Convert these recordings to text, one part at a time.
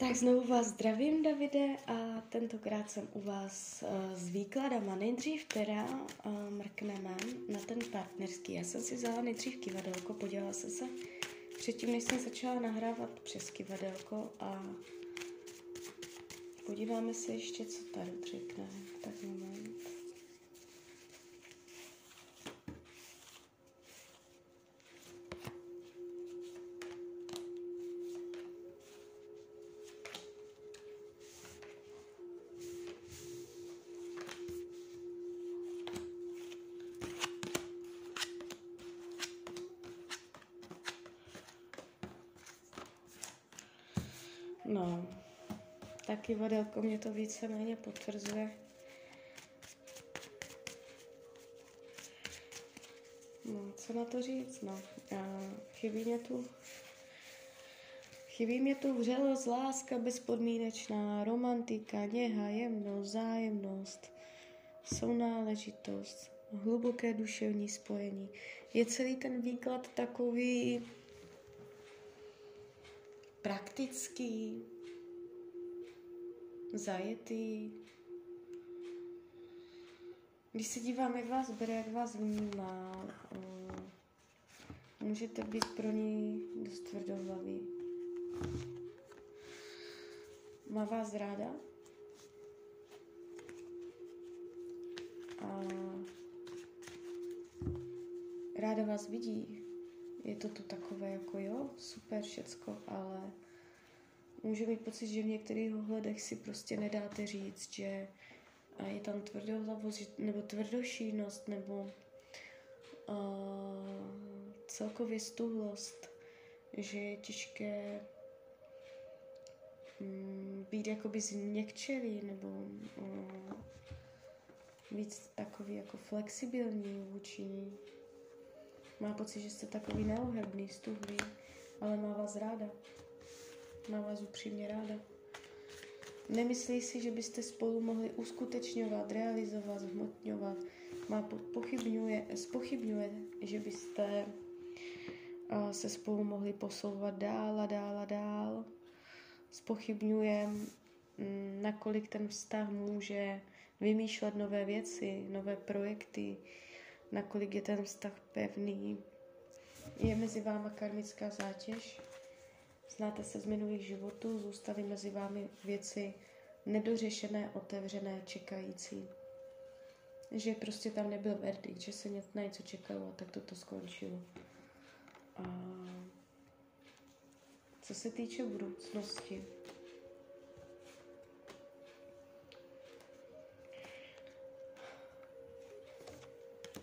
Tak znovu vás zdravím, Davide, a tentokrát jsem u vás uh, s výkladama. Nejdřív teda uh, mrkneme na ten partnerský. Já jsem si vzala nejdřív kivadelko, podívala jsem se předtím, než jsem začala nahrávat přes kivadelko a podíváme se ještě, co tady řekne. Tak moment. Vadelko mě to víceméně potvrzuje. No, co na to říct, no. Chybí mě tu Chybí mě tu vřelost, láska bezpodmínečná, romantika, něha, jemnost, zájemnost, sounáležitost, hluboké duševní spojení. Je celý ten výklad takový praktický, zajetý. Když se dívám, jak vás bere, jak vás vnímá, můžete být pro ní dost tvrdohlavý. Má vás ráda? A ráda vás vidí. Je to tu takové jako jo, super všecko, ale může mít pocit, že v některých ohledech si prostě nedáte říct, že je tam tvrdohlavost nebo tvrdošínost nebo uh, celkově stuhlost, že je těžké um, být jakoby změkčelý nebo um, víc takový jako flexibilní vůči ní. Má pocit, že jste takový neohebný, stuhlý, ale má vás ráda. Má vás upřímně ráda. Nemyslí si, že byste spolu mohli uskutečňovat, realizovat, zhmotňovat. Má pochybňuje, spochybňuje, že byste se spolu mohli posouvat dál a dál a dál. Spochybňuje, um, nakolik ten vztah může vymýšlet nové věci, nové projekty, nakolik je ten vztah pevný. Je mezi váma karmická zátěž, znáte se z minulých životů, zůstaly mezi vámi věci nedořešené, otevřené, čekající. Že prostě tam nebyl verdikt, že se na něco čekalo a tak toto skončilo. A co se týče budoucnosti,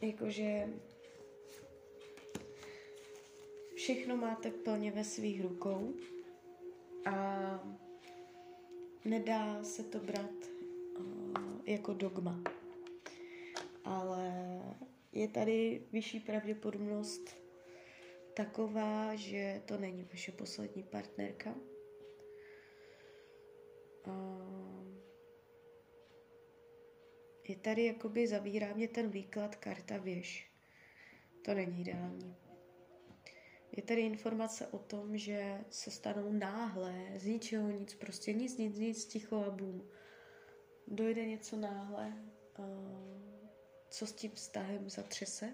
jakože všechno máte plně ve svých rukou a nedá se to brát uh, jako dogma. Ale je tady vyšší pravděpodobnost taková, že to není vaše poslední partnerka. Je tady jakoby zavírá mě ten výklad karta věž. To není ideální. Je tady informace o tom, že se stanou náhle, z ničeho nic, prostě nic, nic, nic, ticho a bum. Dojde něco náhle, co s tím vztahem zatřese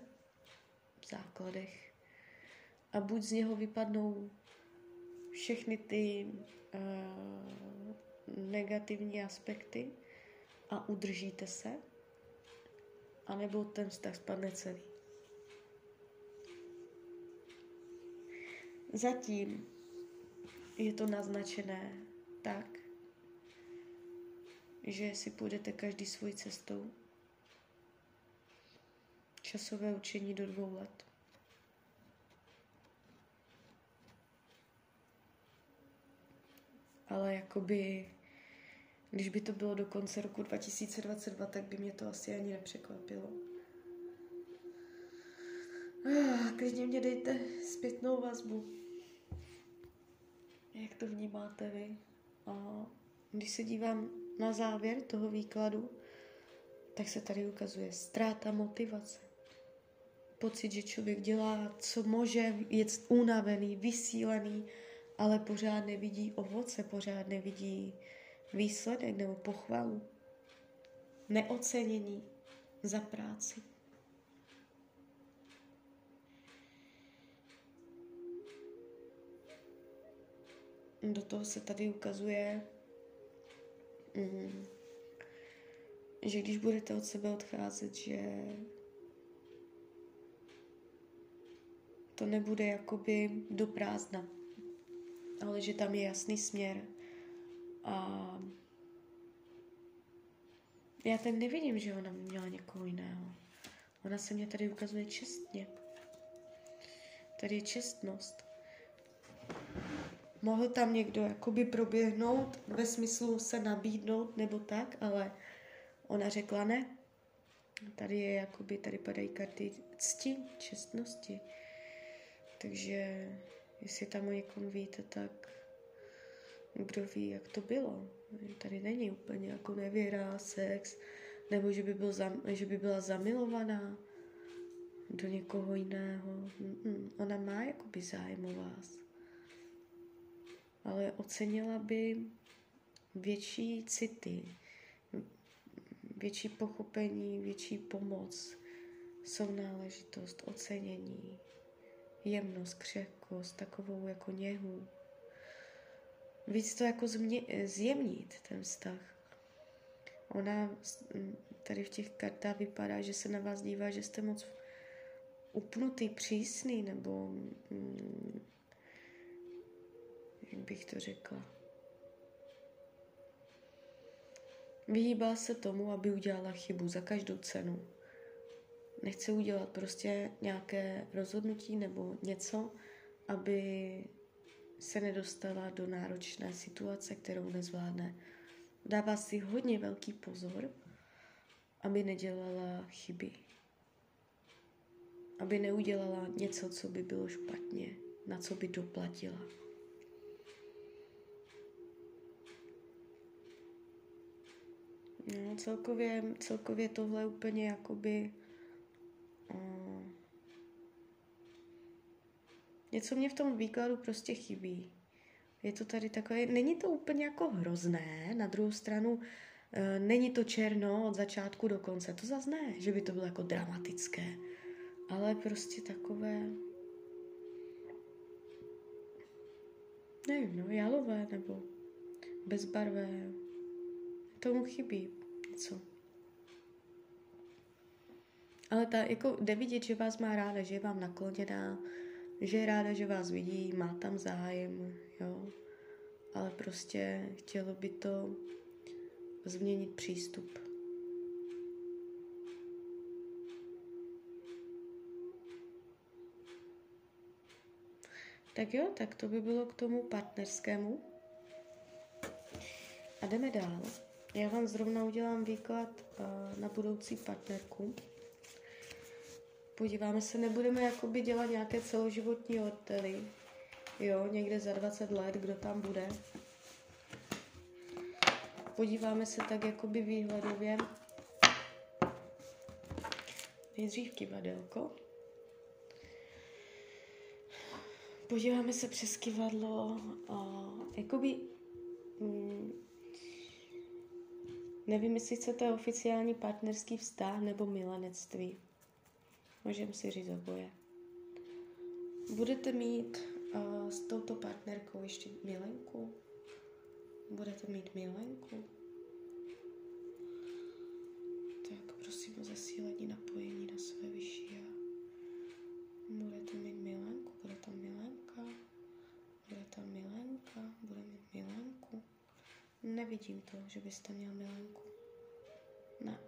v základech. A buď z něho vypadnou všechny ty uh, negativní aspekty, a udržíte se, anebo ten vztah spadne celý. Zatím je to naznačené tak, že si půjdete každý svojí cestou. Časové učení do dvou let. Ale jakoby když by to bylo do konce roku 2022, tak by mě to asi ani nepřekvapilo. Ah, klidně mě dejte zpětnou vazbu. Jak to vnímáte vy? A když se dívám na závěr toho výkladu, tak se tady ukazuje ztráta motivace. Pocit, že člověk dělá, co může, je unavený, vysílený, ale pořád nevidí ovoce, pořád nevidí výsledek nebo pochvalu. Neocenění za práci. Do toho se tady ukazuje, mm, že když budete od sebe odcházet, že to nebude jakoby do prázdna, ale že tam je jasný směr. A já ten nevidím, že ona měla někoho jiného. Ona se mě tady ukazuje čestně. Tady je čestnost. Mohl tam někdo jakoby proběhnout ve smyslu se nabídnout nebo tak, ale ona řekla ne. Tady je jakoby, tady padají karty cti, čestnosti. Takže jestli tam o někom víte, tak kdo ví, jak to bylo. Tady není úplně jako nevěra, sex, nebo že by, byl zam, že by byla zamilovaná do někoho jiného. Mm-mm. Ona má jakoby zájem o vás. Ale ocenila by větší city, větší pochopení, větší pomoc, sounáležitost, ocenění, jemnost, křehkost, takovou jako něhu. Víc to jako změ, zjemnit, ten vztah. Ona tady v těch kartách vypadá, že se na vás dívá, že jste moc upnutý, přísný, nebo bych to řekla. Vyhýbá se tomu, aby udělala chybu za každou cenu. Nechce udělat prostě nějaké rozhodnutí nebo něco, aby se nedostala do náročné situace, kterou nezvládne. Dává si hodně velký pozor, aby nedělala chyby. Aby neudělala něco, co by bylo špatně, na co by doplatila. No, celkově, celkově tohle úplně jakoby uh, něco mě v tom výkladu prostě chybí. Je to tady takové, není to úplně jako hrozné, na druhou stranu e, není to černo od začátku do konce, to zase ne, že by to bylo jako dramatické, ale prostě takové, nevím, no, jalové nebo bezbarvé, tomu chybí něco. Ale ta, jako jde vidět, že vás má ráda, že je vám nakloněná, že je ráda, že vás vidí, má tam zájem, jo. Ale prostě chtělo by to změnit přístup. Tak jo, tak to by bylo k tomu partnerskému. A jdeme dál. Já vám zrovna udělám výklad uh, na budoucí partnerku. Podíváme se, nebudeme jakoby dělat nějaké celoživotní hotely, jo, někde za 20 let, kdo tam bude. Podíváme se tak jakoby výhledově. Nejdřív kivadelko. Podíváme se přes kivadlo a jakoby mm, nevím, jestli chcete oficiální partnerský vztah nebo milenectví. Můžeme si říct oboje. Budete mít uh, s touto partnerkou ještě milenku? Budete mít milenku? Tak prosím o zasílení napojení na své vyšší já. Budete mít milenku? Bude tam milenka? Bude tam milenka? Bude mít milenku? Nevidím to, že byste měl milenku. Ne.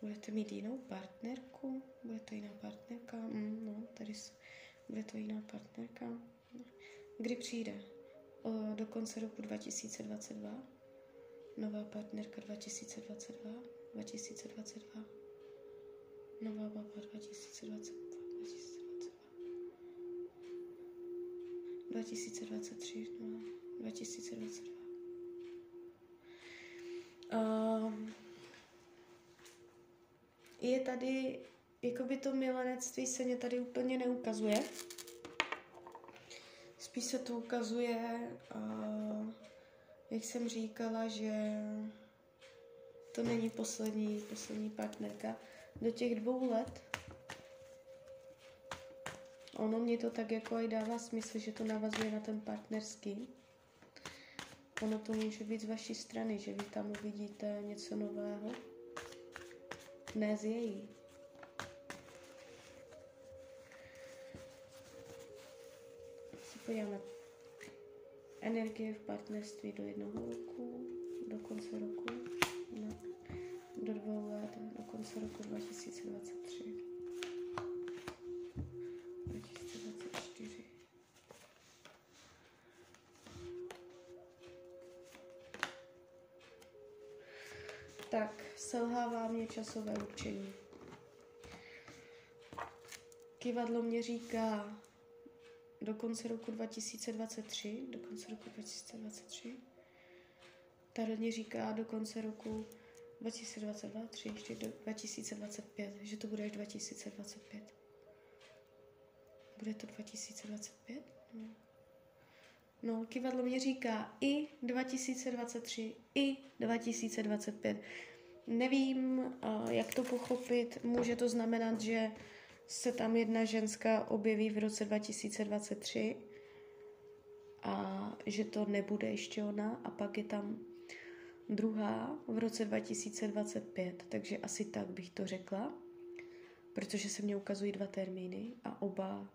Budete mít jinou partnerku? Bude to jiná partnerka? Mm, no, tady s... bude to jiná partnerka. Kdy přijde? O, do konce roku 2022? Nová partnerka 2022? 2022? Nová baba 2022? 2022? 2023? No, 2022. Um, je tady, jakoby to milenectví se mě tady úplně neukazuje. Spíš se to ukazuje, uh, jak jsem říkala, že to není poslední, poslední partnerka. Do těch dvou let ono mě to tak jako i dává smysl, že to navazuje na ten partnerský. Ono to může být z vaší strany, že vy tam uvidíte něco nového. Ne z její. Si podíváme energie v partnerství do jednoho roku, do konce roku, no, do dvou let, do konce roku 2023. 2024. Tak, selhává mě časové určení. Kivadlo mě říká do konce roku 2023, do konce roku 2023. Tarodně říká do konce roku 2022, 3, ještě do 2025, že to bude až 2025. Bude to 2025? No. No, kivadlo mě říká i 2023, i 2025. Nevím, jak to pochopit. Může to znamenat, že se tam jedna ženská objeví v roce 2023 a že to nebude ještě ona a pak je tam druhá v roce 2025, takže asi tak bych to řekla, protože se mně ukazují dva termíny a oba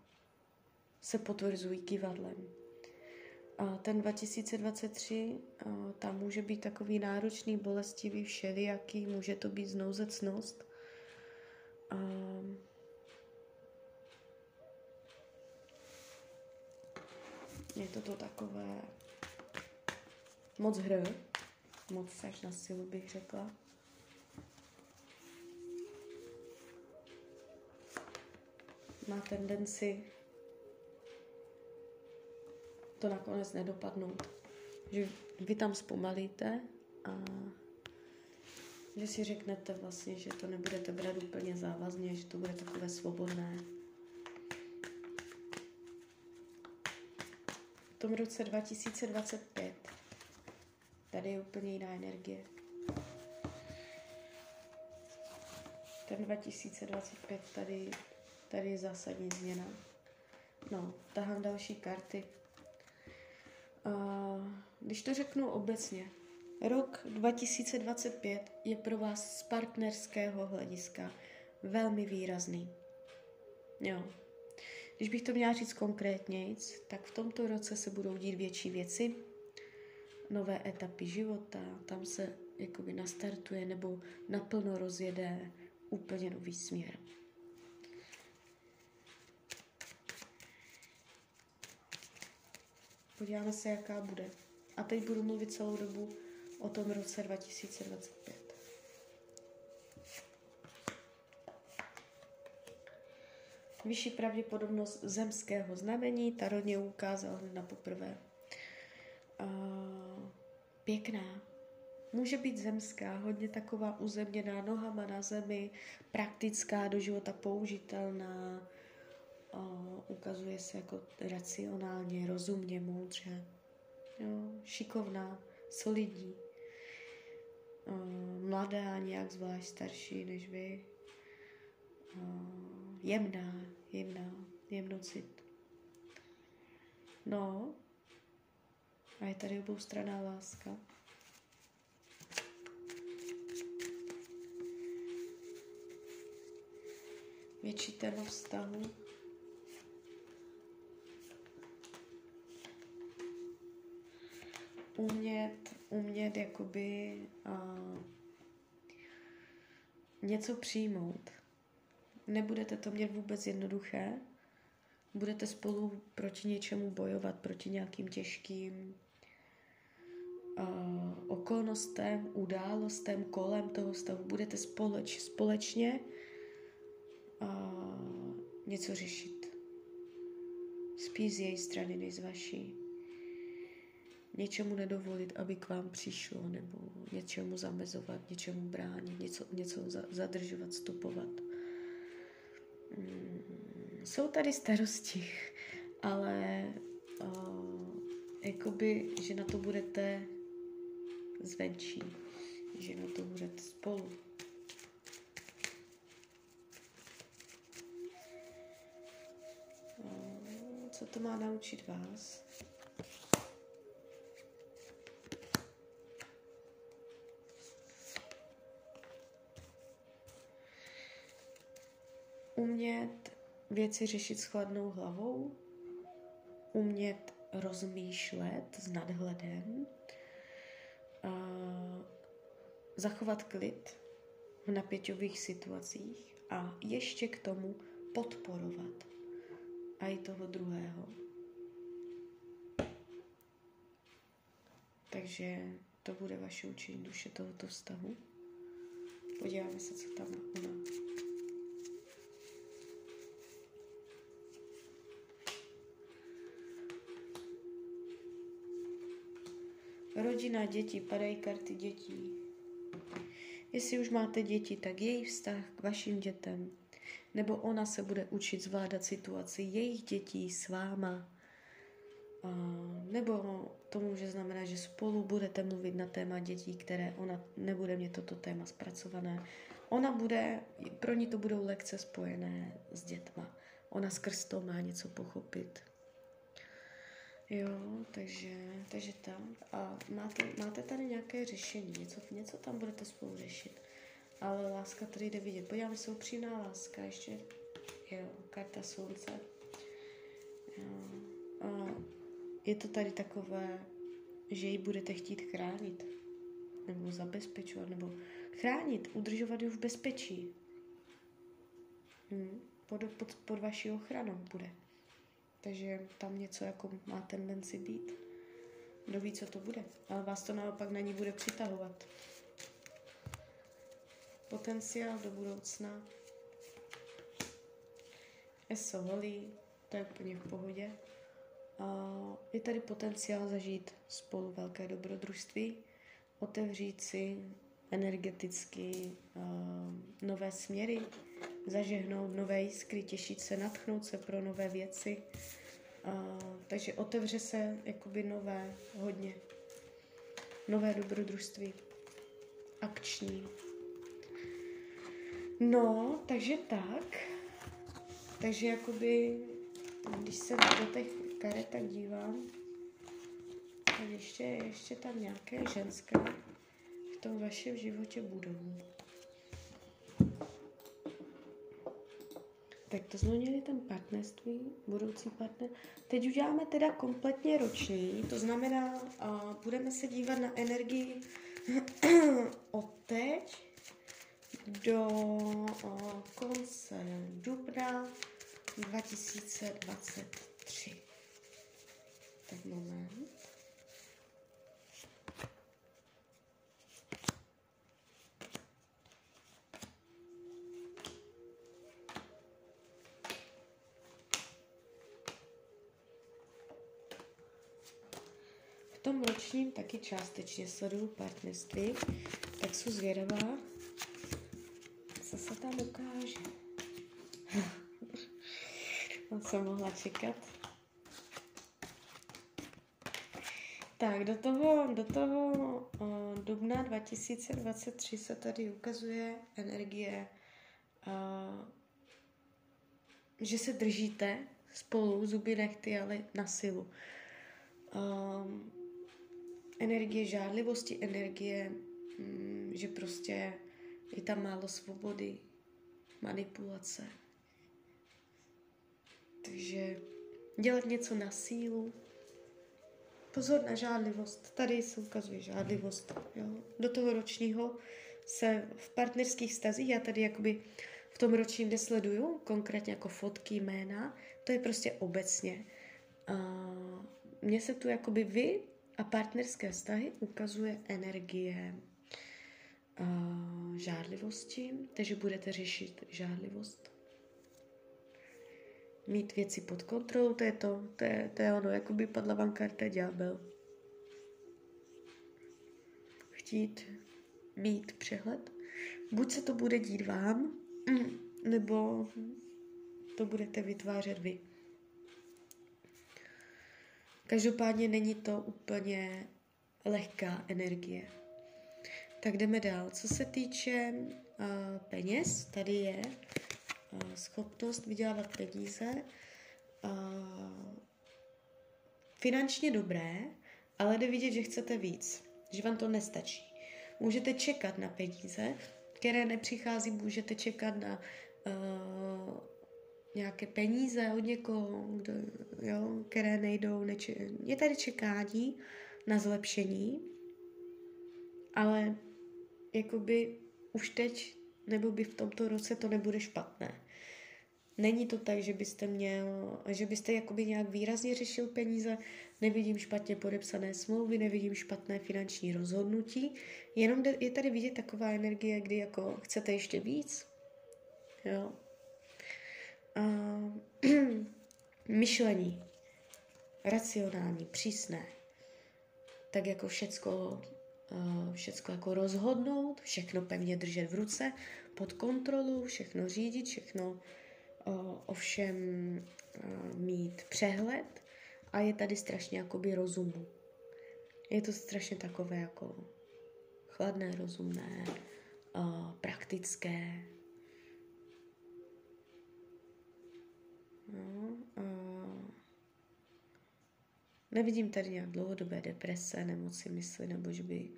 se potvrzují kivadlem. A ten 2023, tam může být takový náročný, bolestivý, všelijaký, může to být znouzecnost. A je to to takové moc hry, moc až na silu bych řekla. Má tendenci to nakonec nedopadnout. Že vy tam zpomalíte a že si řeknete vlastně, že to nebudete brát úplně závazně, že to bude takové svobodné. V tom roce 2025 tady je úplně jiná energie. Ten 2025 tady, tady je zásadní změna. No, tahám další karty. Když to řeknu obecně, rok 2025 je pro vás z partnerského hlediska velmi výrazný. Jo. Když bych to měla říct konkrétně, tak v tomto roce se budou dít větší věci, nové etapy života, tam se jakoby nastartuje nebo naplno rozjede úplně nový směr. Podíváme se, jaká bude. A teď budu mluvit celou dobu o tom roce 2025. Vyšší pravděpodobnost zemského znamení, Tarodně ukázal na poprvé. Pěkná. Může být zemská, hodně taková uzemněná nohama na zemi, praktická, do života použitelná, uh, ukazuje se jako racionálně, rozumně, moudře, jo, šikovná, solidní, uh, mladá, nějak zvlášť starší než vy, uh, jemná, jemná, jemnocit. No, a je tady oboustranná láska. Větší téma vztahu. umět, umět jakoby uh, něco přijmout. Nebudete to mít vůbec jednoduché, budete spolu proti něčemu bojovat, proti nějakým těžkým okolnostem, událostem kolem toho stavu. Budete společ, společně uh, něco řešit. Spíš z její strany než z vaší. něčemu nedovolit, aby k vám přišlo, nebo něčemu zamezovat, něčemu bránit, něco, něco zadržovat, stopovat. Mm, jsou tady starosti, ale uh, jakoby, že na to budete zvenčí, že na to budete spolu. Uh, co to má naučit vás? umět věci řešit s chladnou hlavou, umět rozmýšlet s nadhledem, zachovat klid v napěťových situacích a ještě k tomu podporovat a i toho druhého. Takže to bude vaše učení duše tohoto vztahu. Podíváme se, co tam ona Rodina, děti, padají karty dětí. Jestli už máte děti, tak její vztah k vašim dětem, nebo ona se bude učit zvládat situaci jejich dětí s váma, a, nebo to může znamenat, že spolu budete mluvit na téma dětí, které ona nebude mít toto téma zpracované. Ona bude, pro ní to budou lekce spojené s dětma. Ona skrz to má něco pochopit. Jo, takže, takže tam. A máte, máte tady nějaké řešení, něco, něco tam budete spolu řešit. Ale láska tady jde vidět. Podívám se, upřímná láska, ještě, jo, karta slunce. Jo. A je to tady takové, že ji budete chtít chránit, nebo zabezpečovat, nebo chránit, udržovat ji v bezpečí. Hm, pod, pod, pod vaší ochranou bude. Takže tam něco jako má tendenci být. Kdo ví, co to bude. Ale vás to naopak na ní bude přitahovat. Potenciál do budoucna. Eso holí, to je úplně v pohodě. A je tady potenciál zažít spolu velké dobrodružství, otevřít si energeticky uh, nové směry, zažehnout nové jiskry, těšit se, natchnout se pro nové věci. Uh, takže otevře se jakoby nové, hodně. Nové dobrodružství. Akční. No, takže tak. Takže jakoby, když se do těch karet tak dívám, tak ještě, ještě tam nějaké ženské v tom vašem životě budou. Tak to jsme měli ten partnerství, budoucí partner. Teď uděláme teda kompletně roční, to znamená, uh, budeme se dívat na energii od teď do uh, konce dubna 2023. ročním taky částečně sleduju partnerství, tak jsou zvědavá, co se tam ukáže. On jsem mohla čekat. Tak, do toho, do toho uh, dubna 2023 se tady ukazuje energie, uh, že se držíte spolu, zuby nechty, ale na silu. Um, energie žádlivosti, energie, mm, že prostě je tam málo svobody, manipulace. Takže dělat něco na sílu. Pozor na žádlivost. Tady se ukazuje žádlivost. Jo. Do toho ročního se v partnerských stazích, já tady jakoby v tom ročním nesleduju, konkrétně jako fotky, jména, to je prostě obecně. A mně se tu jakoby vy a partnerské vztahy ukazuje energie uh, žádlivosti, takže budete řešit žádlivost. Mít věci pod kontrolou, to je to, to je, to je ono, jako by padla vám karta ďábel. chtít mít přehled. Buď se to bude dít vám, nebo to budete vytvářet vy. Každopádně není to úplně lehká energie. Tak jdeme dál. Co se týče uh, peněz, tady je uh, schopnost vydělávat peníze. Uh, finančně dobré, ale jde vidět, že chcete víc, že vám to nestačí. Můžete čekat na peníze, které nepřichází, můžete čekat na uh, nějaké peníze od někoho, kdo, jo, které nejdou. Neče- je tady čekání na zlepšení, ale jakoby už teď nebo by v tomto roce to nebude špatné. Není to tak, že byste měl, že byste jakoby nějak výrazně řešil peníze, nevidím špatně podepsané smlouvy, nevidím špatné finanční rozhodnutí, jenom je tady vidět taková energie, kdy jako chcete ještě víc, jo. A, myšlení, racionální, přísné, tak jako všecko, všecko jako rozhodnout, všechno pevně držet v ruce, pod kontrolu, všechno řídit, všechno ovšem mít přehled a je tady strašně jakoby rozumu. Je to strašně takové jako chladné, rozumné, praktické. No, nevidím tady nějak dlouhodobé deprese, nemoci mysli, nebo že by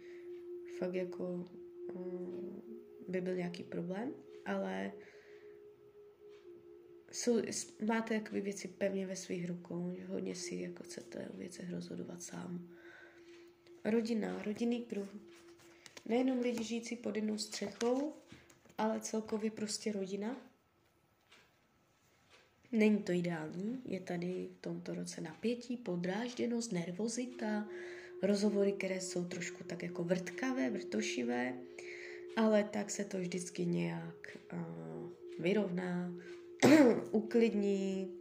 fakt jako by byl nějaký problém, ale jsou, máte jakoby věci pevně ve svých rukou, hodně si jako chcete o věcech rozhodovat sám. Rodina, rodinný kruh. Nejenom lidi žijící pod jednou střechou, ale celkově prostě rodina. Není to ideální, je tady v tomto roce napětí, podrážděnost, nervozita, rozhovory, které jsou trošku tak jako vrtkavé, vrtošivé, ale tak se to vždycky nějak uh, vyrovná, uklidní.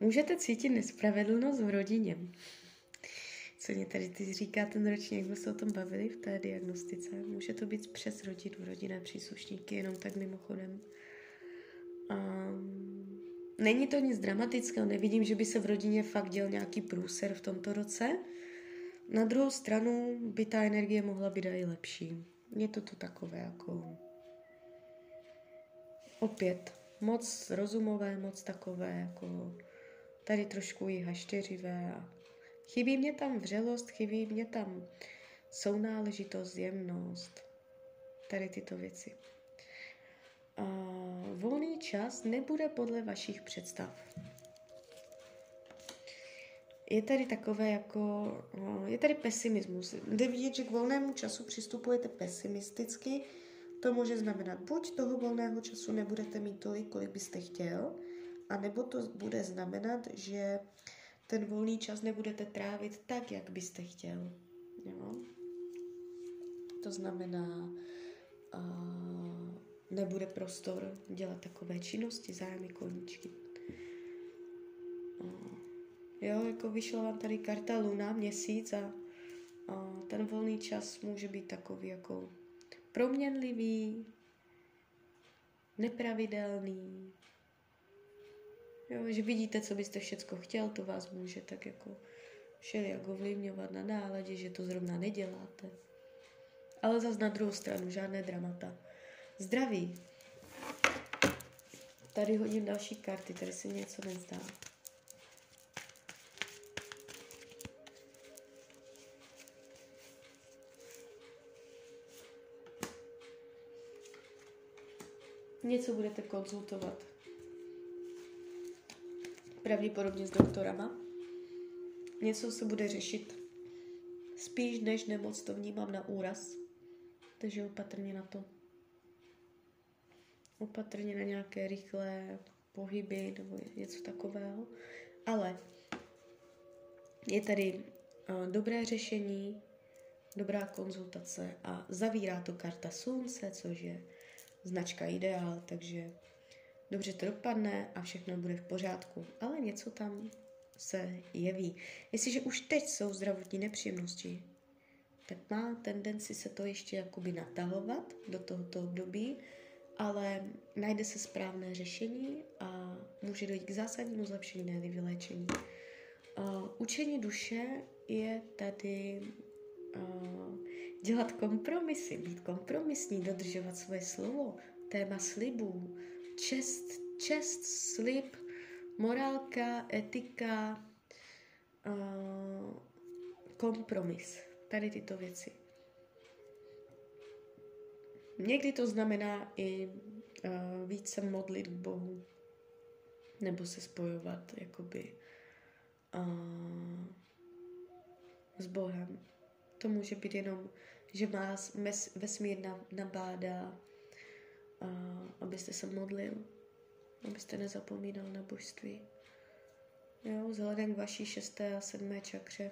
Můžete cítit nespravedlnost v rodině. Co mě tady ty říká ten ročník, jak jsme se o tom bavili v té diagnostice. Může to být přes rodinu, rodinné příslušníky, jenom tak mimochodem. Um, není to nic dramatického, nevidím, že by se v rodině fakt děl nějaký průser v tomto roce. Na druhou stranu by ta energie mohla být i lepší. Je to tu takové jako opět moc rozumové, moc takové jako tady trošku i hašteřivé a chybí mě tam vřelost, chybí mě tam sounáležitost, jemnost, tady tyto věci. Volný čas nebude podle vašich představ. Je tady takové jako, no, je tady pesimismus. Jde vidět, že k volnému času přistupujete pesimisticky, to může znamenat, buď toho volného času nebudete mít tolik, kolik byste chtěl, a nebo to bude znamenat, že ten volný čas nebudete trávit tak, jak byste chtěl. Jo? To znamená, uh, nebude prostor dělat takové činnosti, zájmy, koníčky. Jo, jako vyšla vám tady karta Luna, měsíc a uh, ten volný čas může být takový jako proměnlivý, nepravidelný. Jo, že vidíte, co byste všecko chtěl, to vás může tak jako všelijak ovlivňovat na náladě, že to zrovna neděláte. Ale zas na druhou stranu žádné dramata. Zdraví. Tady hodím další karty, tady se něco nezdá. Něco budete konzultovat. Pravděpodobně s doktorama. Něco se bude řešit. Spíš než nemoc to vnímám na úraz. Takže opatrně na to. Opatrně na nějaké rychlé pohyby nebo něco takového. Ale je tady uh, dobré řešení, dobrá konzultace a zavírá to karta slunce, což je značka ideál, takže dobře to dopadne a všechno bude v pořádku. Ale něco tam se jeví. Jestliže už teď jsou zdravotní nepříjemnosti, tak má tendenci se to ještě jakoby natahovat do tohoto období, ale najde se správné řešení a může dojít k zásadnímu zlepšení, ne vyléčení. Uh, učení duše je tady uh, dělat kompromisy, být kompromisní, dodržovat svoje slovo, téma slibů, čest, čest, slib, morálka, etika, uh, kompromis. Tady tyto věci. Někdy to znamená i uh, více modlit k Bohu, nebo se spojovat jakoby uh, s Bohem. To může být jenom, že vás vesmír nabádá, uh, abyste se modlil, abyste nezapomínal na božství. Jo, vzhledem k vaší šesté a sedmé čakře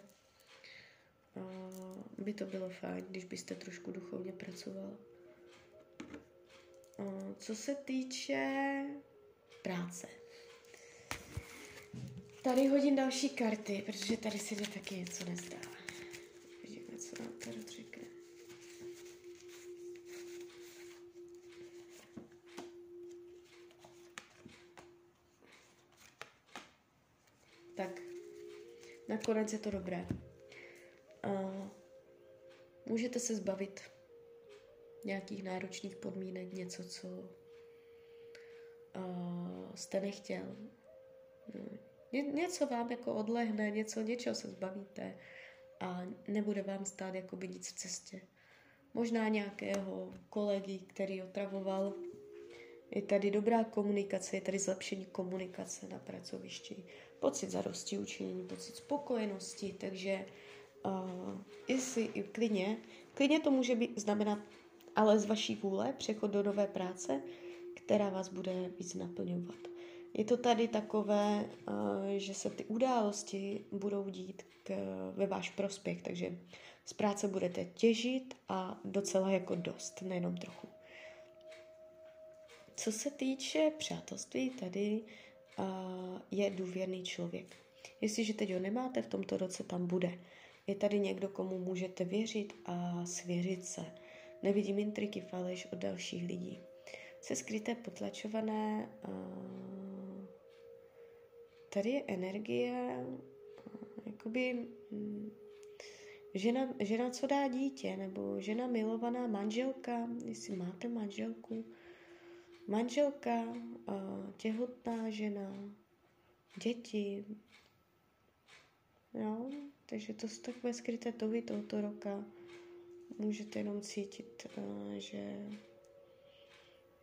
uh, by to bylo fajn, když byste trošku duchovně pracoval. Uh, co se týče práce. Tady hodím další karty, protože tady se jde taky něco nezdá. Vidíme, co nám tady řekne. Tak, nakonec je to dobré. Uh, můžete se zbavit nějakých náročných podmínek, něco, co uh, jste nechtěl. Ně, něco vám jako odlehne, něco, něčeho se zbavíte a nebude vám stát jakoby nic v cestě. Možná nějakého kolegy, který otravoval. Je tady dobrá komunikace, je tady zlepšení komunikace na pracovišti, pocit zadosti učinění, pocit spokojenosti, takže uh, jestli i klidně, klidně to může být, znamenat ale z vaší vůle přechod do nové práce, která vás bude víc naplňovat. Je to tady takové, uh, že se ty události budou dít k, ve váš prospěch, takže z práce budete těžit a docela jako dost, nejenom trochu. Co se týče přátelství, tady uh, je důvěrný člověk. Jestliže teď ho nemáte, v tomto roce tam bude. Je tady někdo, komu můžete věřit a svěřit se. Nevidím intriky, faleš od dalších lidí. Se skryté, potlačované. Tady je energie, jakoby um, žena, žena, co dá dítě, nebo žena milovaná, manželka, jestli máte manželku, manželka, těhotná žena, děti, jo, takže to jsou takové skryté tovy tohoto roka. Můžete jenom cítit, eh, že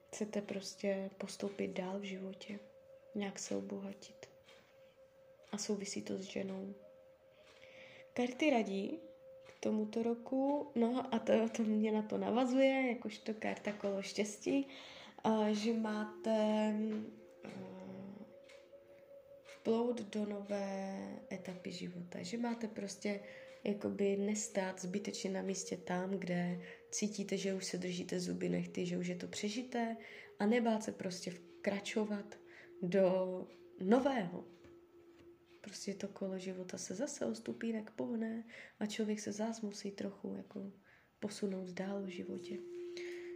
chcete prostě postoupit dál v životě, nějak se obohatit. A souvisí to s ženou. Karty radí k tomuto roku, no a to, to mě na to navazuje, jakožto karta kolo štěstí, eh, že máte vplout do nové etapy života. Že máte prostě jakoby nestát zbytečně na místě tam, kde cítíte, že už se držíte zuby nechty, že už je to přežité a nebát se prostě vkračovat do nového. Prostě to kolo života se zase o stupínek pohne a člověk se zás musí trochu jako posunout dál v životě.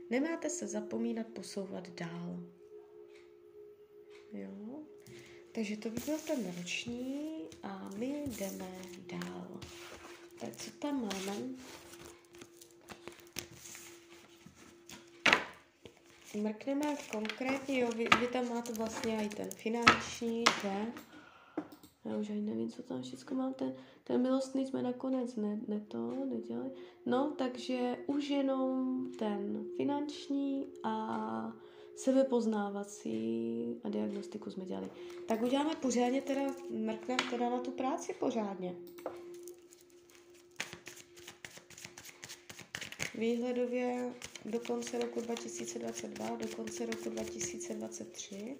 Nemáte se zapomínat posouvat dál. Jo? Takže to by byl ten roční a my jdeme dál. Tak co tam máme? Mrkneme konkrétně, jo, vy, vy tam máte vlastně i ten finanční, že? Já už ani nevím, co tam všechno mám. Ten, ten milostný jsme nakonec ne, ne to nedělali. No, takže už jenom ten finanční a sebepoznávací a diagnostiku jsme dělali. Tak uděláme pořádně teda, mrkneme teda na tu práci pořádně. Výhledově do konce roku 2022, do konce roku 2023.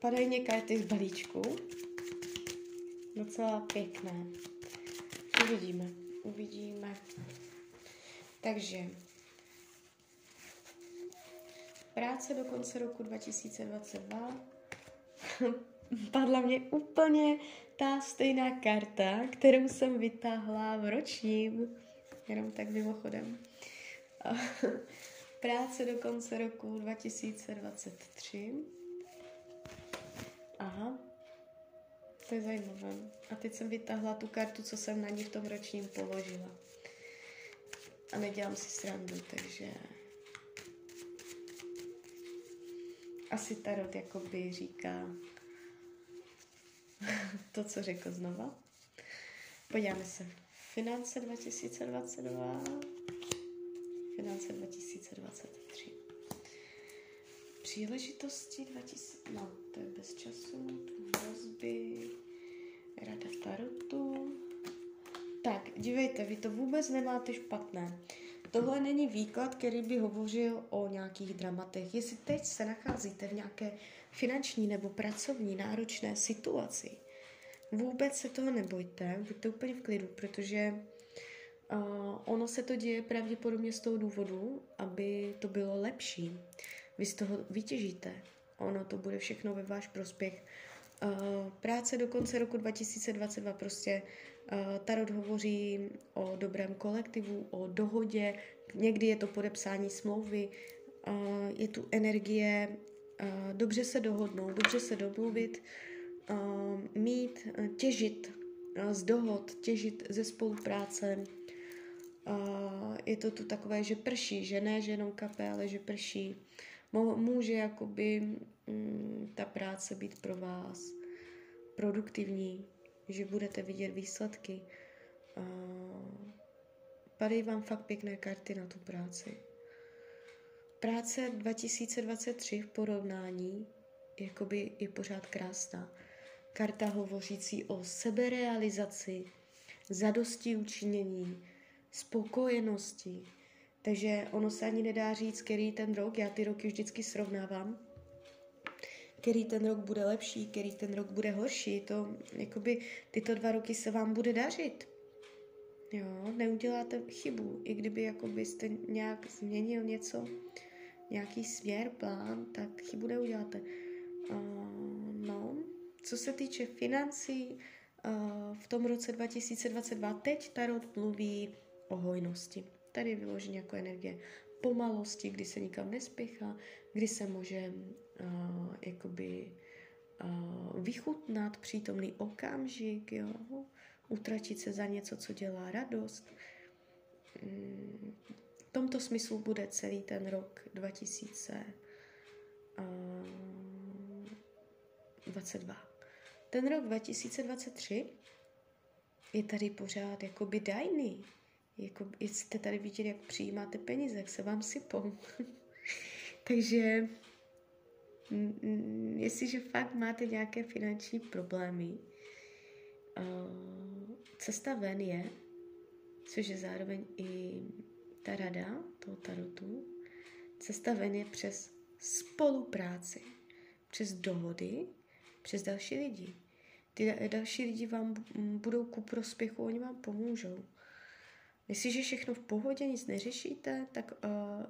Padají mě karty z balíčku. Docela pěkné. Uvidíme, uvidíme. Takže práce do konce roku 2022. padla mě úplně ta stejná karta, kterou jsem vytáhla v ročním, jenom tak mimochodem. Práce do konce roku 2023. Aha, to je zajímavé. A teď jsem vytáhla tu kartu, co jsem na ní v tom ročním položila. A nedělám si srandu, takže asi Tarot jakoby říká to, co řekl znova. Podíváme se. Finance 2022. Finance 2023. Příležitosti 2000, no to je bez času, hrozby, rada Tarotu. Tak, dívejte, vy to vůbec nemáte špatné. Tohle není výklad, který by hovořil o nějakých dramatech. Jestli teď se nacházíte v nějaké finanční nebo pracovní náročné situaci, vůbec se toho nebojte, buďte úplně v klidu, protože uh, ono se to děje pravděpodobně z toho důvodu, aby to bylo lepší. Vy z toho vytěžíte. Ono to bude všechno ve váš prospěch. Uh, práce do konce roku 2022 prostě Tarot hovoří o dobrém kolektivu, o dohodě, někdy je to podepsání smlouvy, uh, je tu energie uh, dobře se dohodnout, dobře se domluvit, mít, těžit z dohod, těžit ze spolupráce. Je to tu takové, že prší, že ne, že jenom kape, ale že prší. Může jakoby mm, ta práce být pro vás produktivní, že budete vidět výsledky. Uh, padají vám fakt pěkné karty na tu práci. Práce 2023 v porovnání jakoby je pořád krásná. Karta hovořící o seberealizaci, zadosti učinění, spokojenosti. Takže ono se ani nedá říct, který ten rok, já ty roky vždycky srovnávám, který ten rok bude lepší, který ten rok bude horší. To, jakoby, tyto dva roky se vám bude dařit. Jo, neuděláte chybu, i kdyby jakoby jste nějak změnil něco, nějaký směr, plán, tak chybu neuděláte. Uh, no, co se týče financí, uh, v tom roce 2022 teď Tarot mluví o hojnosti. Tady je vyloženě jako energie pomalosti, kdy se nikam nespěchá, kdy se může uh, jakoby uh, vychutnat přítomný okamžik, jo? utratit se za něco, co dělá radost. Mm, v tomto smyslu bude celý ten rok 2022. Ten rok 2023 je tady pořád jakoby dajný. Jako, jste tady viděli, jak přijímáte peníze, jak se vám sypou. Takže jestliže fakt máte nějaké finanční problémy, cesta ven je, což je zároveň i ta rada toho tarotu, cesta ven je přes spolupráci, přes dohody, přes další lidi. Ty další lidi vám budou ku prospěchu, oni vám pomůžou. Jestliže všechno v pohodě, nic neřešíte, tak uh,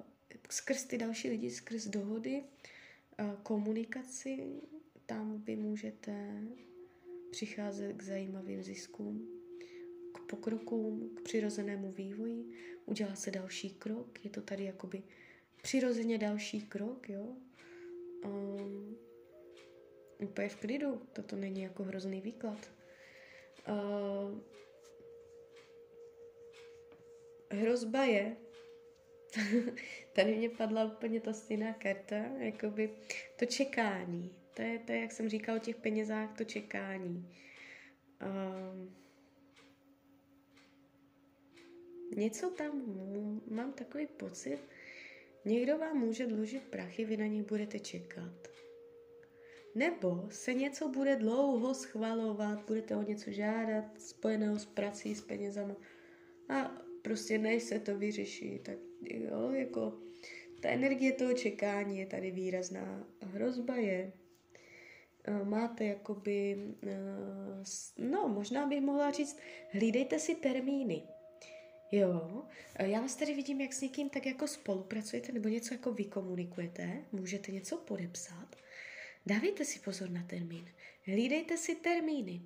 skrz ty další lidi, skrz dohody, uh, komunikaci, tam vy můžete přicházet k zajímavým ziskům, k pokrokům, k přirozenému vývoji, udělá se další krok, je to tady jakoby přirozeně další krok, jo. Um, úplně v klidu, toto není jako hrozný výklad. Uh, hrozba je, tady mě padla úplně ta stejná karta, jakoby to čekání. To je, to je, jak jsem říkal o těch penězách, to čekání. Um, něco tam, mám takový pocit, někdo vám může dlužit prachy, vy na nich budete čekat. Nebo se něco bude dlouho schvalovat, budete o něco žádat, spojeného s prací, s penězama. A prostě než se to vyřeší, tak jo, jako ta energie toho čekání je tady výrazná. Hrozba je, eh, máte jakoby, eh, no možná bych mohla říct, hlídejte si termíny. Jo, eh, já vás tady vidím, jak s někým tak jako spolupracujete nebo něco jako vykomunikujete, můžete něco podepsat, Dávejte si pozor na termín. Hlídejte si termíny.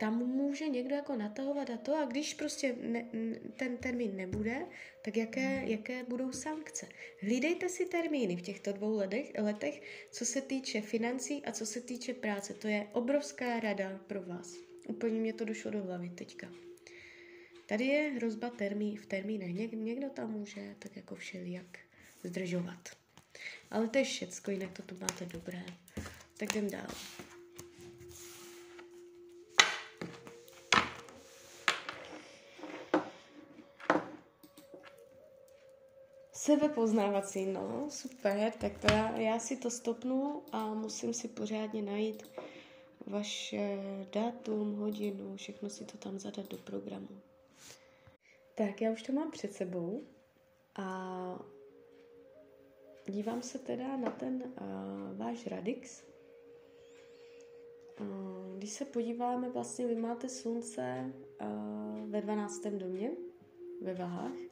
Tam může někdo jako natahovat a to a když prostě ne, ten termín nebude, tak jaké, jaké budou sankce. Hlídejte si termíny v těchto dvou letech, letech, co se týče financí a co se týče práce. To je obrovská rada pro vás. Úplně mě to došlo do hlavy teďka. Tady je hrozba termí, v termínech. Něk, někdo tam může tak jako všelijak zdržovat. Ale to je všecko, jinak to tu máte dobré. Tak jdem dál. Sebepoznávací, no, super, tak to já, já si to stopnu a musím si pořádně najít vaše datum, hodinu, všechno si to tam zadat do programu. Tak, já už to mám před sebou a dívám se teda na ten uh, váš Radix. Uh, když se podíváme, vlastně vy máte slunce uh, ve 12. domě, ve vahách.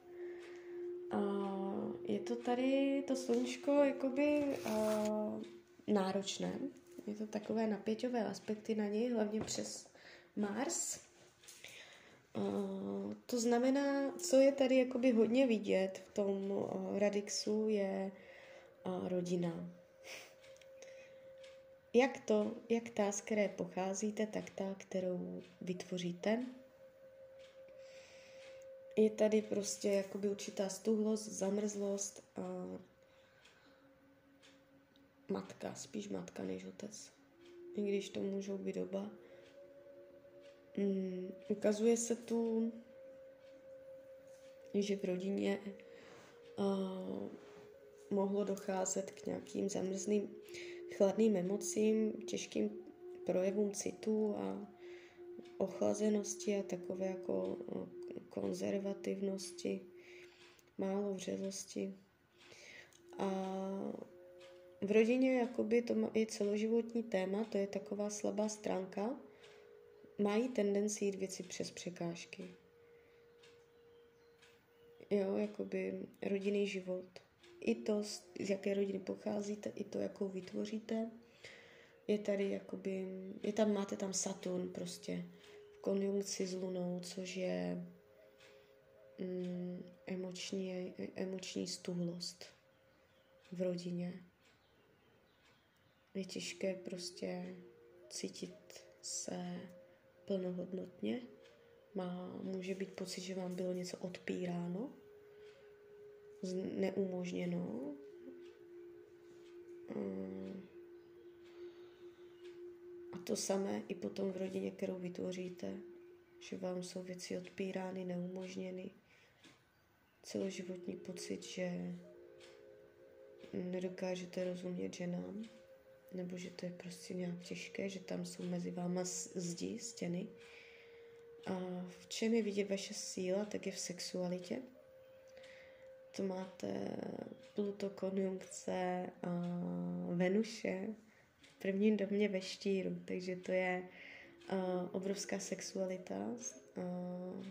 Je to tady, to sluníčko, jakoby uh, náročné. Je to takové napěťové aspekty na něj, hlavně přes Mars. Uh, to znamená, co je tady jakoby hodně vidět v tom uh, Radixu, je uh, rodina. Jak to, jak ta, z které pocházíte, tak ta, kterou vytvoříte. Je tady prostě jakoby určitá stuhlost, zamrzlost a matka, spíš matka než otec. I když to můžou být oba. Mm, ukazuje se tu, že v rodině uh, mohlo docházet k nějakým zamrzlým chladným emocím, těžkým projevům citu a ochlazenosti a takové jako konzervativnosti, málo vřelosti. A v rodině jakoby to je celoživotní téma, to je taková slabá stránka, mají tendenci jít věci přes překážky. Jo, jakoby rodinný život. I to, z jaké rodiny pocházíte, i to, jakou vytvoříte. Je tady jakoby, je tam, máte tam Saturn prostě v konjunkci s Lunou, což je emoční, emoční stuhlost v rodině. Je těžké prostě cítit se plnohodnotně. Má, může být pocit, že vám bylo něco odpíráno, neumožněno. Mm. A to samé i potom v rodině, kterou vytvoříte, že vám jsou věci odpírány, neumožněny. Celoživotní pocit, že nedokážete rozumět ženám, nebo že to je prostě nějak těžké, že tam jsou mezi váma zdi, stěny. A v čem je vidět vaše síla, tak je v sexualitě. To máte Pluto konjunkce a Venuše v prvním domě ve štíru, takže to je uh, obrovská sexualita. Uh,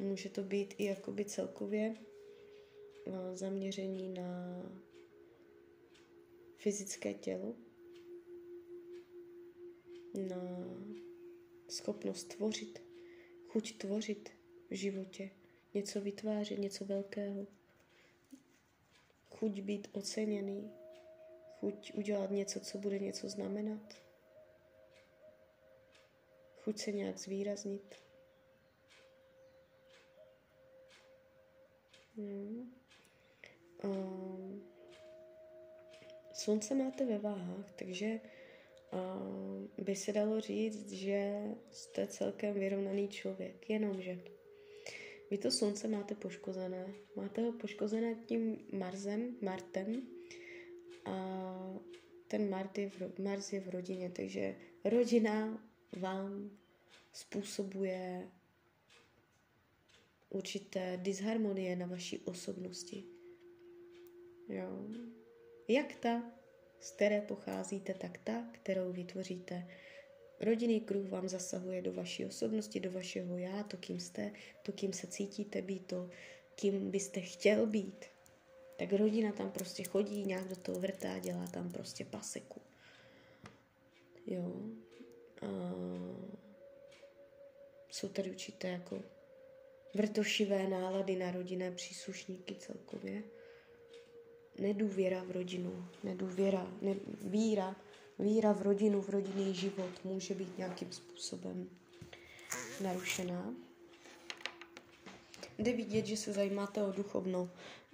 může to být i jakoby celkově zaměření na fyzické tělo, na schopnost tvořit, chuť tvořit v životě, něco vytvářet, něco velkého, chuť být oceněný, chuť udělat něco, co bude něco znamenat, chuť se nějak zvýraznit. Hmm. Slunce máte ve váhách, takže um, by se dalo říct, že jste celkem vyrovnaný člověk, jenomže vy to slunce máte poškozené. Máte ho poškozené tím Marsem, Martem a ten Mars je, v, Mars je v rodině, takže rodina vám způsobuje určité disharmonie na vaší osobnosti. Jo. Jak ta, z které pocházíte, tak ta, kterou vytvoříte. Rodinný kruh vám zasahuje do vaší osobnosti, do vašeho já, to, kým jste, to, kým se cítíte být, to, kým byste chtěl být. tak rodina tam prostě chodí, nějak do toho vrtá, dělá tam prostě paseku. Jo. A jsou tady určité jako vrtošivé nálady na rodinné příslušníky celkově. Nedůvěra v rodinu, nedůvěra, ne, víra, víra v rodinu, v rodinný život může být nějakým způsobem narušená. Jde vidět, že se zajímáte o duchovno.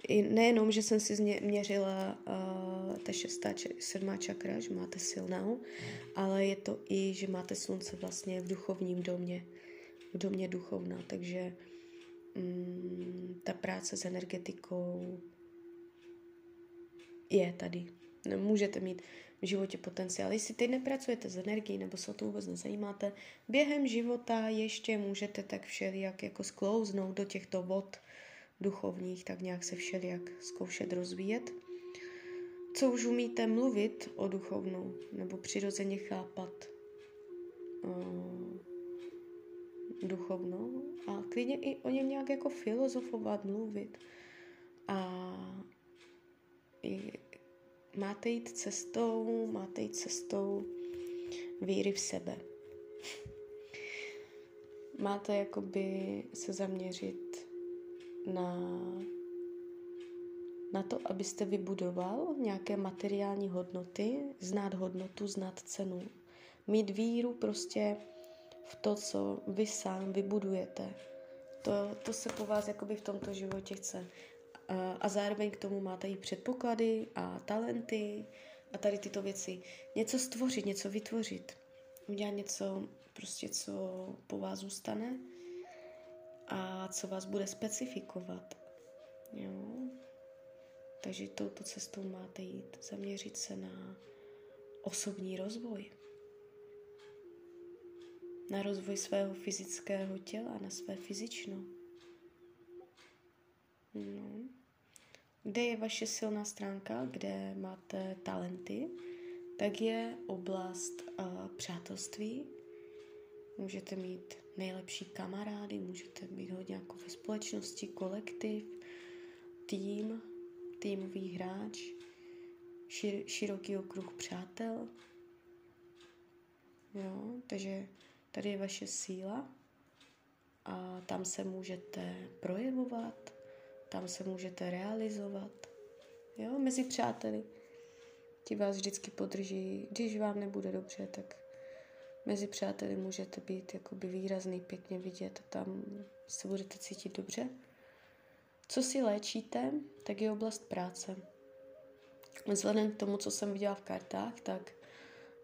I nejenom, že jsem si měřila uh, ta šestá, č- sedmá čakra, že máte silnou, ale je to i, že máte slunce vlastně v duchovním domě, v domě duchovna, takže ta práce s energetikou je tady. Můžete mít v životě potenciál. Jestli teď nepracujete s energií nebo se o to vůbec nezajímáte, během života ještě můžete tak všelijak jako sklouznout do těchto vod duchovních, tak nějak se všelijak zkoušet rozvíjet. Co už umíte mluvit o duchovnu nebo přirozeně chápat duchovnou a klidně i o něm nějak jako filozofovat, mluvit. A máte jít cestou, máte jít cestou víry v sebe. Máte jakoby se zaměřit na, na to, abyste vybudoval nějaké materiální hodnoty, znát hodnotu, znát cenu. Mít víru prostě v to, co vy sám vybudujete. To, to se po vás jakoby v tomto životě chce a zároveň k tomu máte i předpoklady a talenty a tady tyto věci. Něco stvořit, něco vytvořit. Udělat něco, prostě co po vás zůstane a co vás bude specifikovat. Jo? Takže touto cestou máte jít, zaměřit se na osobní rozvoj. Na rozvoj svého fyzického těla, na své fyzično. No. Kde je vaše silná stránka, kde máte talenty, tak je oblast uh, přátelství. Můžete mít nejlepší kamarády, můžete být hodně jako ve společnosti, kolektiv, tým, týmový hráč, šir, široký okruh přátel. Jo, takže tady je vaše síla a tam se můžete projevovat, tam se můžete realizovat. Jo, mezi přáteli. Ti vás vždycky podrží. Když vám nebude dobře, tak mezi přáteli můžete být jakoby výrazný, pěkně vidět. Tam se budete cítit dobře. Co si léčíte, tak je oblast práce. Vzhledem k tomu, co jsem viděla v kartách, tak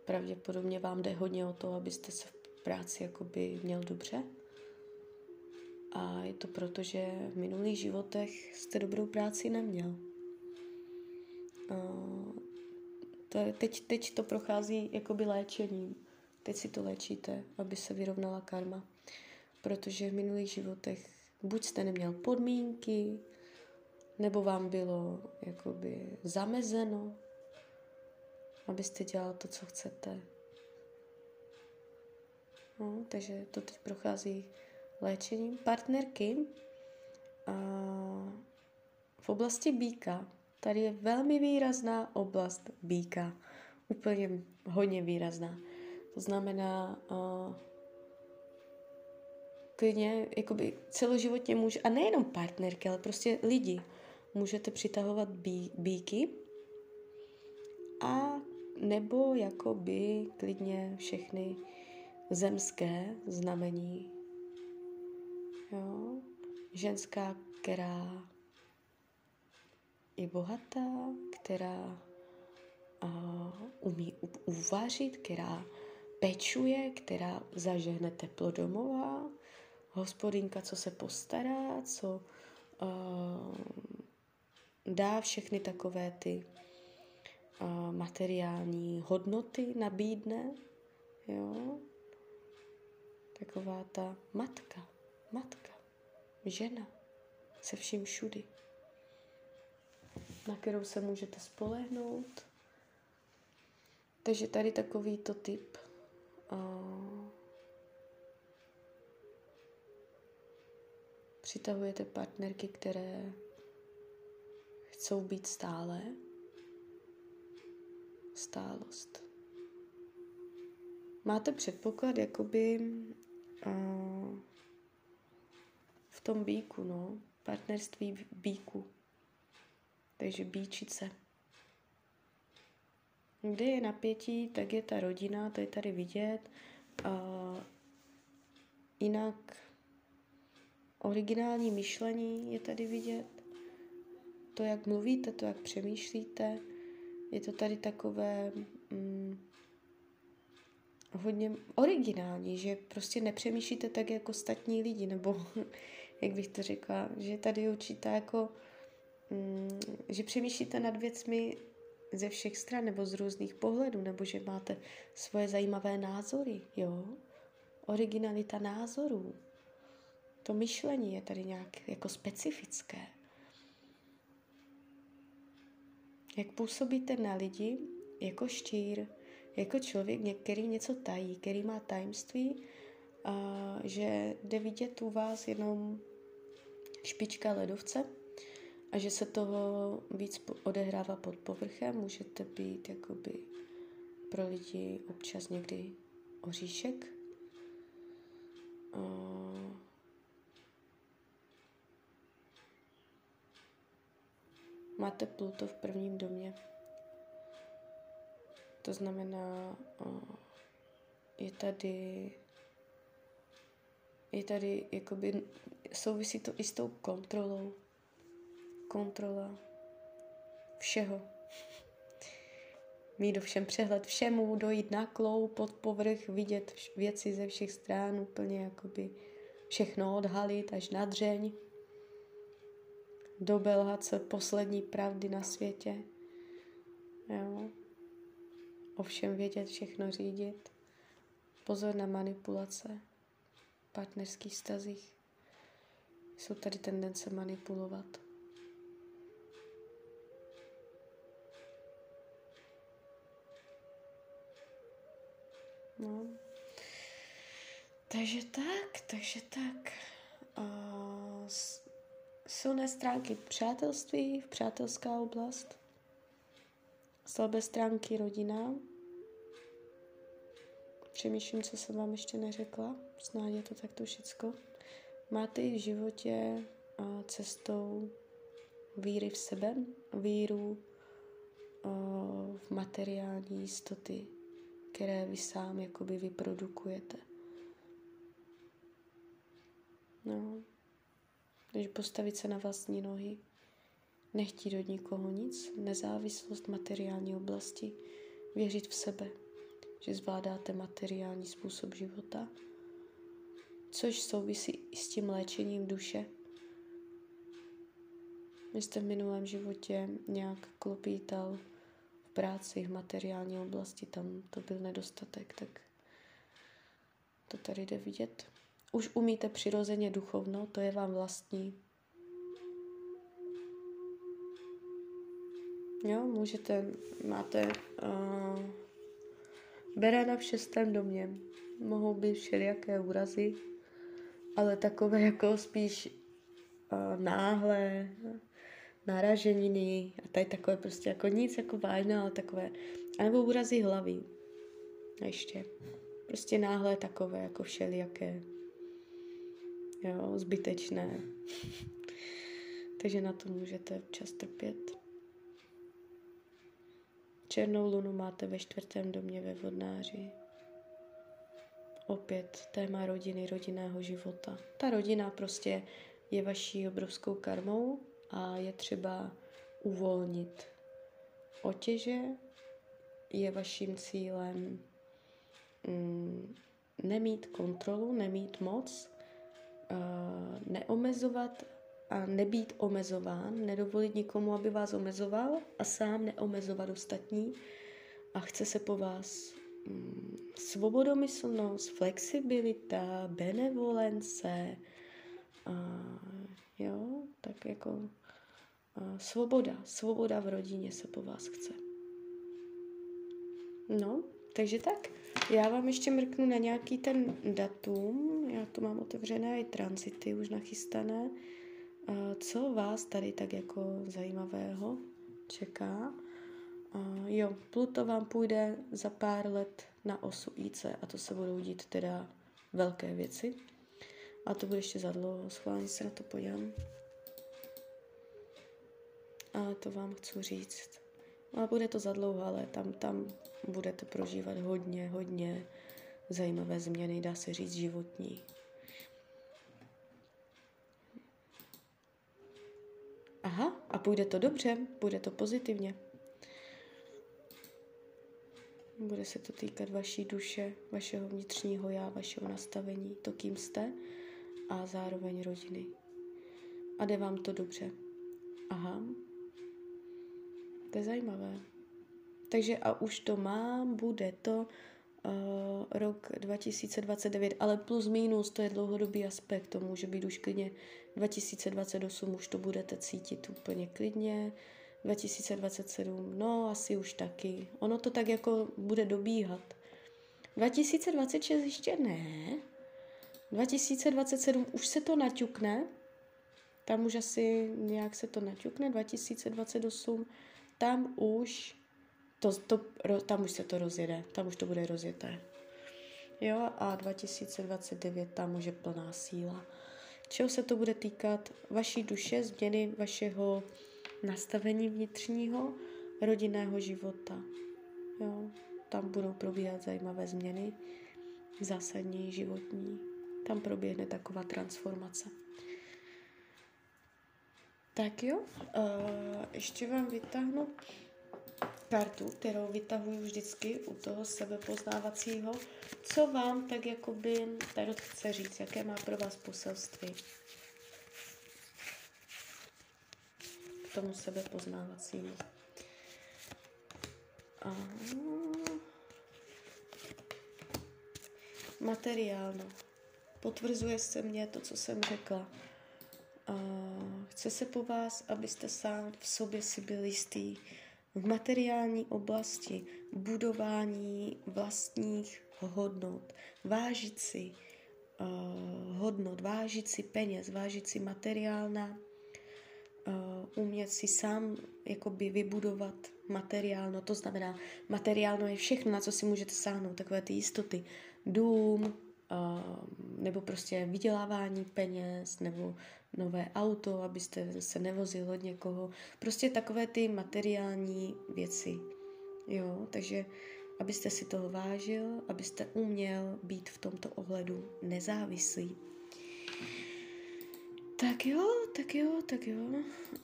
pravděpodobně vám jde hodně o to, abyste se v práci jakoby měl dobře. A je to proto, že v minulých životech jste dobrou práci neměl. To je, teď, teď to prochází jakoby léčením. Teď si to léčíte, aby se vyrovnala karma. Protože v minulých životech buď jste neměl podmínky, nebo vám bylo jakoby zamezeno, abyste dělal to, co chcete. No, takže to teď prochází léčením partnerky a v oblasti býka. Tady je velmi výrazná oblast býka. Úplně hodně výrazná. To znamená, uh, klidně, jakoby celoživotně může, a nejenom partnerky, ale prostě lidi, můžete přitahovat bí, bíky a nebo jakoby klidně všechny zemské znamení. Jo? Ženská, která je bohatá, která uh, umí uvařit, která pečuje, která zažehne teplo domova, hospodinka, co se postará, co uh, dá všechny takové ty uh, materiální hodnoty, nabídne, jo, taková ta matka matka, žena, se vším všudy, na kterou se můžete spolehnout. Takže tady takovýto typ přitahujete partnerky, které chcou být stále. Stálost. Máte předpoklad, jakoby v tom bíku, no, partnerství v bíku. Takže bíčice. Kde je napětí, tak je ta rodina, to je tady vidět. Uh, jinak originální myšlení je tady vidět. To, jak mluvíte, to, jak přemýšlíte. Je to tady takové mm, hodně originální, že prostě nepřemýšlíte tak jako ostatní lidi, nebo jak bych to řekla, že tady určitá jako, mm, že přemýšlíte nad věcmi ze všech stran nebo z různých pohledů, nebo že máte svoje zajímavé názory, jo? Originalita názorů. To myšlení je tady nějak jako specifické. Jak působíte na lidi jako štír, jako člověk, který něco tají, který má tajemství, a že jde vidět u vás jenom špička ledovce a že se toho víc odehrává pod povrchem. Můžete být jakoby pro lidi občas někdy oříšek. A máte Pluto v prvním domě. To znamená, je tady je tady, jakoby, souvisí to i s tou kontrolou. Kontrola všeho. Mít do všem přehled všemu, dojít na klou, pod povrch, vidět věci ze všech stran, úplně jakoby všechno odhalit až na dřeň. Dobelhat se poslední pravdy na světě. Jo. Ovšem vědět, všechno řídit. Pozor na manipulace partnerských stazích. Jsou tady tendence manipulovat. No. Takže tak, takže tak. Uh, silné stránky přátelství, v přátelská oblast. Slabé stránky rodina, Přemýšlím, co jsem vám ještě neřekla. Snad je to takto všecko. Máte v životě cestou víry v sebe, víru v materiální jistoty, které vy sám jakoby vyprodukujete. No, když postavit se na vlastní nohy, nechtít od nikoho nic, nezávislost materiální oblasti, věřit v sebe, že zvládáte materiální způsob života, což souvisí i s tím léčením duše. Vy jste v minulém životě nějak klopítal v práci, v materiální oblasti, tam to byl nedostatek, tak to tady jde vidět. Už umíte přirozeně duchovno, to je vám vlastní. Jo, můžete, máte uh, Berana v šestém domě. Mohou být všelijaké úrazy, ale takové jako spíš uh, náhle naraženiny a tady takové prostě jako nic jako vážné, ale takové, anebo úrazy hlavy. A ještě. Prostě náhle takové jako všelijaké. Jo, zbytečné. Takže na to můžete občas trpět. Černou lunu máte ve čtvrtém domě ve vodnáři. Opět téma rodiny, rodinného života. Ta rodina prostě je vaší obrovskou karmou a je třeba uvolnit otěže. Je vaším cílem mm, nemít kontrolu, nemít moc, uh, neomezovat a nebýt omezován, nedovolit nikomu, aby vás omezoval a sám neomezovat ostatní a chce se po vás mm, svobodomyslnost, flexibilita, benevolence, a, jo, tak jako a, svoboda, svoboda v rodině se po vás chce. No, takže tak. Já vám ještě mrknu na nějaký ten datum. Já tu mám otevřené i transity už nachystané co vás tady tak jako zajímavého čeká. Jo, Pluto vám půjde za pár let na osu IC a to se budou dít teda velké věci. A to bude ještě za dlouho, schválně se na to podívám. A to vám chci říct. A bude to za dlouho, ale tam, tam budete prožívat hodně, hodně zajímavé změny, dá se říct životní. Půjde to dobře, bude to pozitivně. Bude se to týkat vaší duše, vašeho vnitřního já, vašeho nastavení, to, kým jste a zároveň rodiny. A jde vám to dobře. Aha. To je zajímavé. Takže a už to mám, bude to uh, rok 2029, ale plus minus, to je dlouhodobý aspekt, to může být už klidně 2028, už to budete cítit úplně klidně, 2027, no asi už taky. Ono to tak jako bude dobíhat. 2026 ještě ne. 2027 už se to naťukne. Tam už asi nějak se to naťukne. 2028 tam už to, to, tam už se to rozjede. Tam už to bude rozjeté. Jo, a 2029 tam už je plná síla. Čeho se to bude týkat? Vaší duše, změny vašeho nastavení vnitřního rodinného života. Jo, tam budou probíhat zajímavé změny, zásadní, životní. Tam proběhne taková transformace. Tak jo, uh, ještě vám vytáhnu kartu, kterou vytahuji vždycky u toho sebepoznávacího. Co vám tak jakoby Tarot chce říct, jaké má pro vás poselství? tomu sebepoznávacímu. A... Materiálno. Potvrzuje se mě to, co jsem řekla. A chce se po vás, abyste sám v sobě si byl jistý v materiální oblasti budování vlastních hodnot, vážit si uh, hodnot, vážit si peněz, vážit si materiálna, uh, umět si sám jakoby vybudovat materiálno, to znamená, materiálno je všechno, na co si můžete sáhnout, takové ty jistoty, dům, nebo prostě vydělávání peněz, nebo nové auto, abyste se nevozil od někoho, prostě takové ty materiální věci, jo, takže abyste si toho vážil, abyste uměl být v tomto ohledu nezávislý. Tak jo, tak jo, tak jo.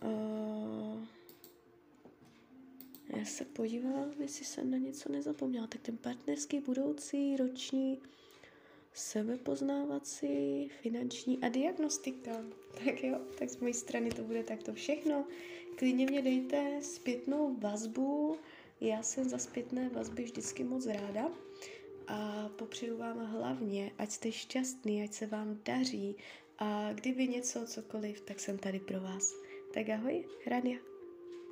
Uh, já se podívám, jestli jsem na něco nezapomněla. Tak ten partnerský budoucí roční sebepoznávací, finanční a diagnostika. Tak jo, tak z mojí strany to bude takto všechno. Klidně mě dejte zpětnou vazbu. Já jsem za zpětné vazby vždycky moc ráda. A popřeju vám hlavně, ať jste šťastný, ať se vám daří, a kdyby něco, cokoliv, tak jsem tady pro vás. Tak ahoj, Hrania.